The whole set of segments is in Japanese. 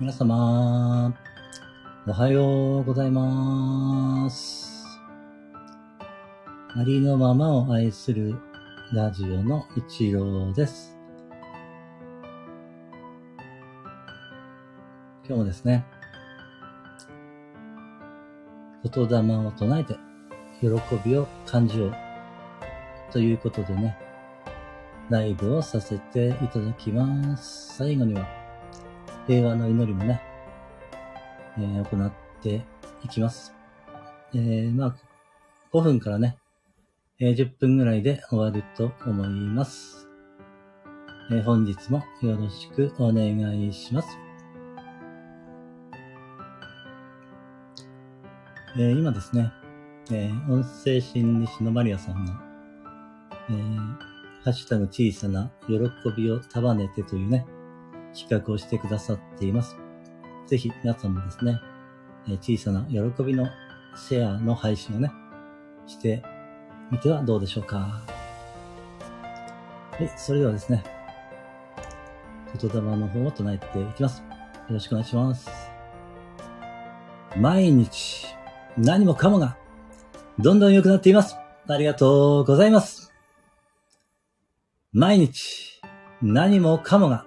皆様、おはようございます。ありのままを愛するラジオの一郎です。今日もですね、言霊を唱えて喜びを感じようということでね、ライブをさせていただきます。最後には平和の祈りもね、えー行っていきます。えー、まあ、5分からね、えー10分ぐらいで終わると思います。えー本日もよろしくお願いします。えー今ですね、えー音声心理師のマリアさんの、えーハッシュタグ小さな喜びを束ねてというね、企画をしてくださっています。ぜひ皆さんもですね、え小さな喜びのシェアの配信をね、してみてはどうでしょうか。はい、それではですね、言霊の方を唱えていきます。よろしくお願いします。毎日、何もかもが、どんどん良くなっています。ありがとうございます。毎日、何もかもが、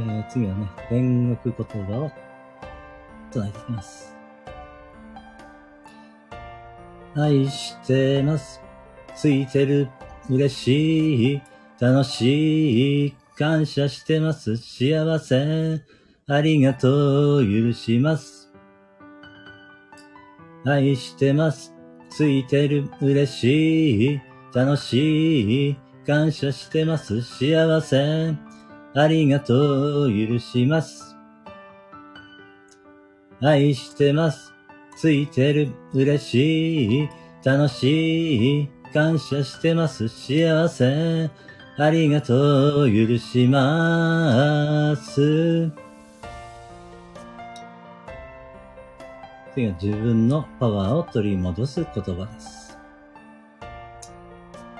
えー、次はね、天国言葉を唱えていきます。愛してます。ついてる。嬉しい。楽しい。感謝してます。幸せ。ありがとう。許します。愛してます。ついてる。嬉しい。楽しい。感謝してます。幸せ。ありがとう。許します。愛してます。ついてる。嬉しい。楽しい。感謝してます。幸せ。ありがとう。許します。次は自分のパワーを取り戻す言葉です。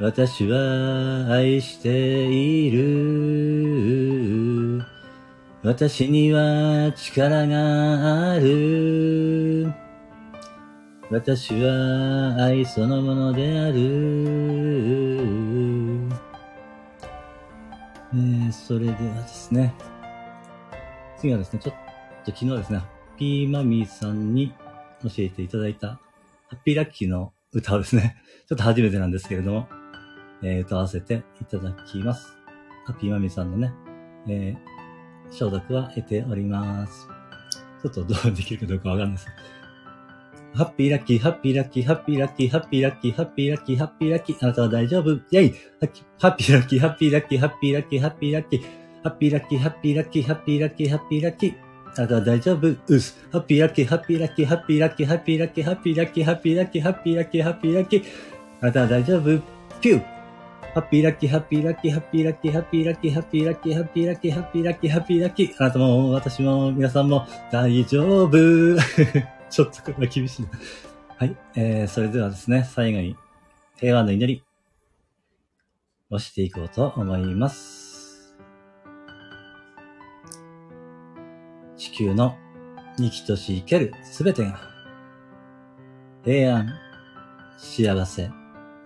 私は愛している。私には力がある。私は愛そのものである。えー、それではですね。次はですね、ちょっと昨日ですね、ハッピーマミーさんに教えていただいた、ハッピーラッキーの歌をですね、ちょっと初めてなんですけれども、えー、歌わせていただきます。ハッピーマミさんのね、えー、承諾は得ております。ちょっとどうできるかどうかわかんないです。ハッピーラッキー、ハッピーラッキー、ハッピーラッキー、ハッピーラッキー、ハッピーラッキー、ハッピーラッキー、あなたは大丈夫？イェイハッピーラッキー、ハッピーラッキー、ハッピーラッキー、ハッピーラッキー、ハッピーラッキー、ハッピーラッキー、ハッピーラッキー、ハッピーラッキー、あなたは大丈夫？うす。ハッピーラッキー、ハッピーラッキー、ハッピーラッキー、ハッピーラッキー、ハッピーラッキー、ハッピーラッキー、ハッピーラッキー、ハッピーラッキー、あなたは大丈夫？ピューハッピーラッキー、ハッピーラッキー、ハッピーラッキー、ハッピーラッキー、ハッピーラッキー、ハッピーラッキー、ハッピーラッキー、ハッピーラッキー。あなたも、私も、皆さんも、大丈夫。ちょっとこれは厳しい。はい。えー、それではですね、最後に、平和の祈り、押していこうと思います。地球の生きとし生けるすべてが、平安、幸せ、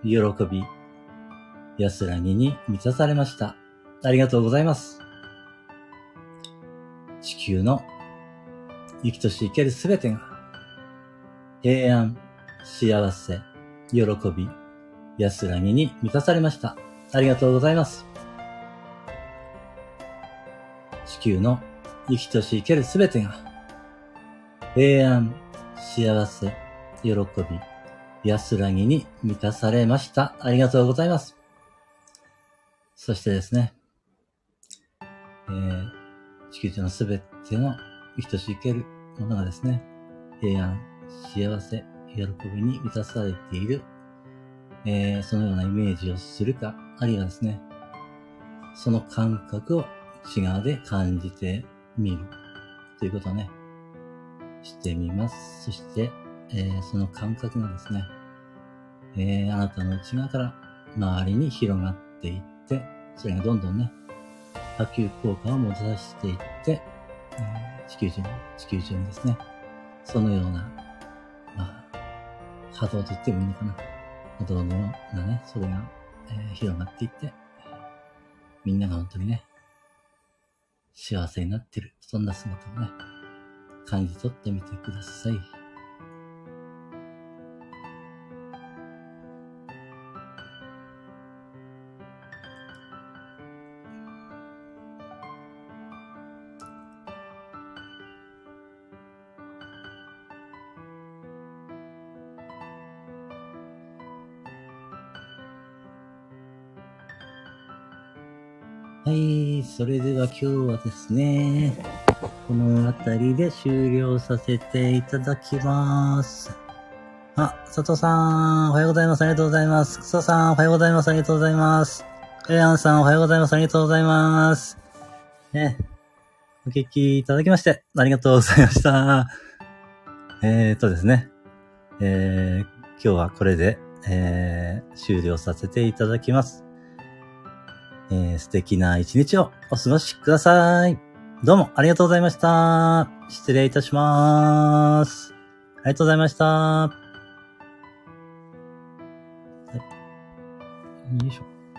喜び、安らぎに満たされました。ありがとうございます。地球の生きとし生けるすべてが、平安、幸せ、喜び、安らぎに満たされました。ありがとうございます。地球の生きとし生けるすべてが、平安、幸せ、喜び、安らぎに満たされました。ありがとうございます。そしてですね、えー、地球上のすべての生きとし生けるものがですね、平安、幸せ、喜びに満たされている、えー、そのようなイメージをするか、あるいはですね、その感覚を内側で感じてみるということをね、してみます。そして、えーその感覚がですね、えーあなたの内側から周りに広がっていって、それがどんどんね、波及効果をもたらしていって、えー地球上に、地球上にですね、そのような、まあ、波動と言ってもいいのかな。波動のようなね、それが、えー広がっていって、みんなが本当にね、幸せになってる、そんな姿をね、感じ取ってみてください。はい、それでは今日はですね、この辺りで終了させていただきます。あ、佐藤さん、おはようございます。ありがとうございます。佐藤さん、おはようございます。ありがとうございます。エアンさん、おはようございます。ありがとうございます。ね、お聞きいただきまして、ありがとうございました。えーとですね、えー、今日はこれで、えー、終了させていただきます。えー素敵な一日をお過ごしください。どうもありがとうございました。失礼いたします。ありがとうございました。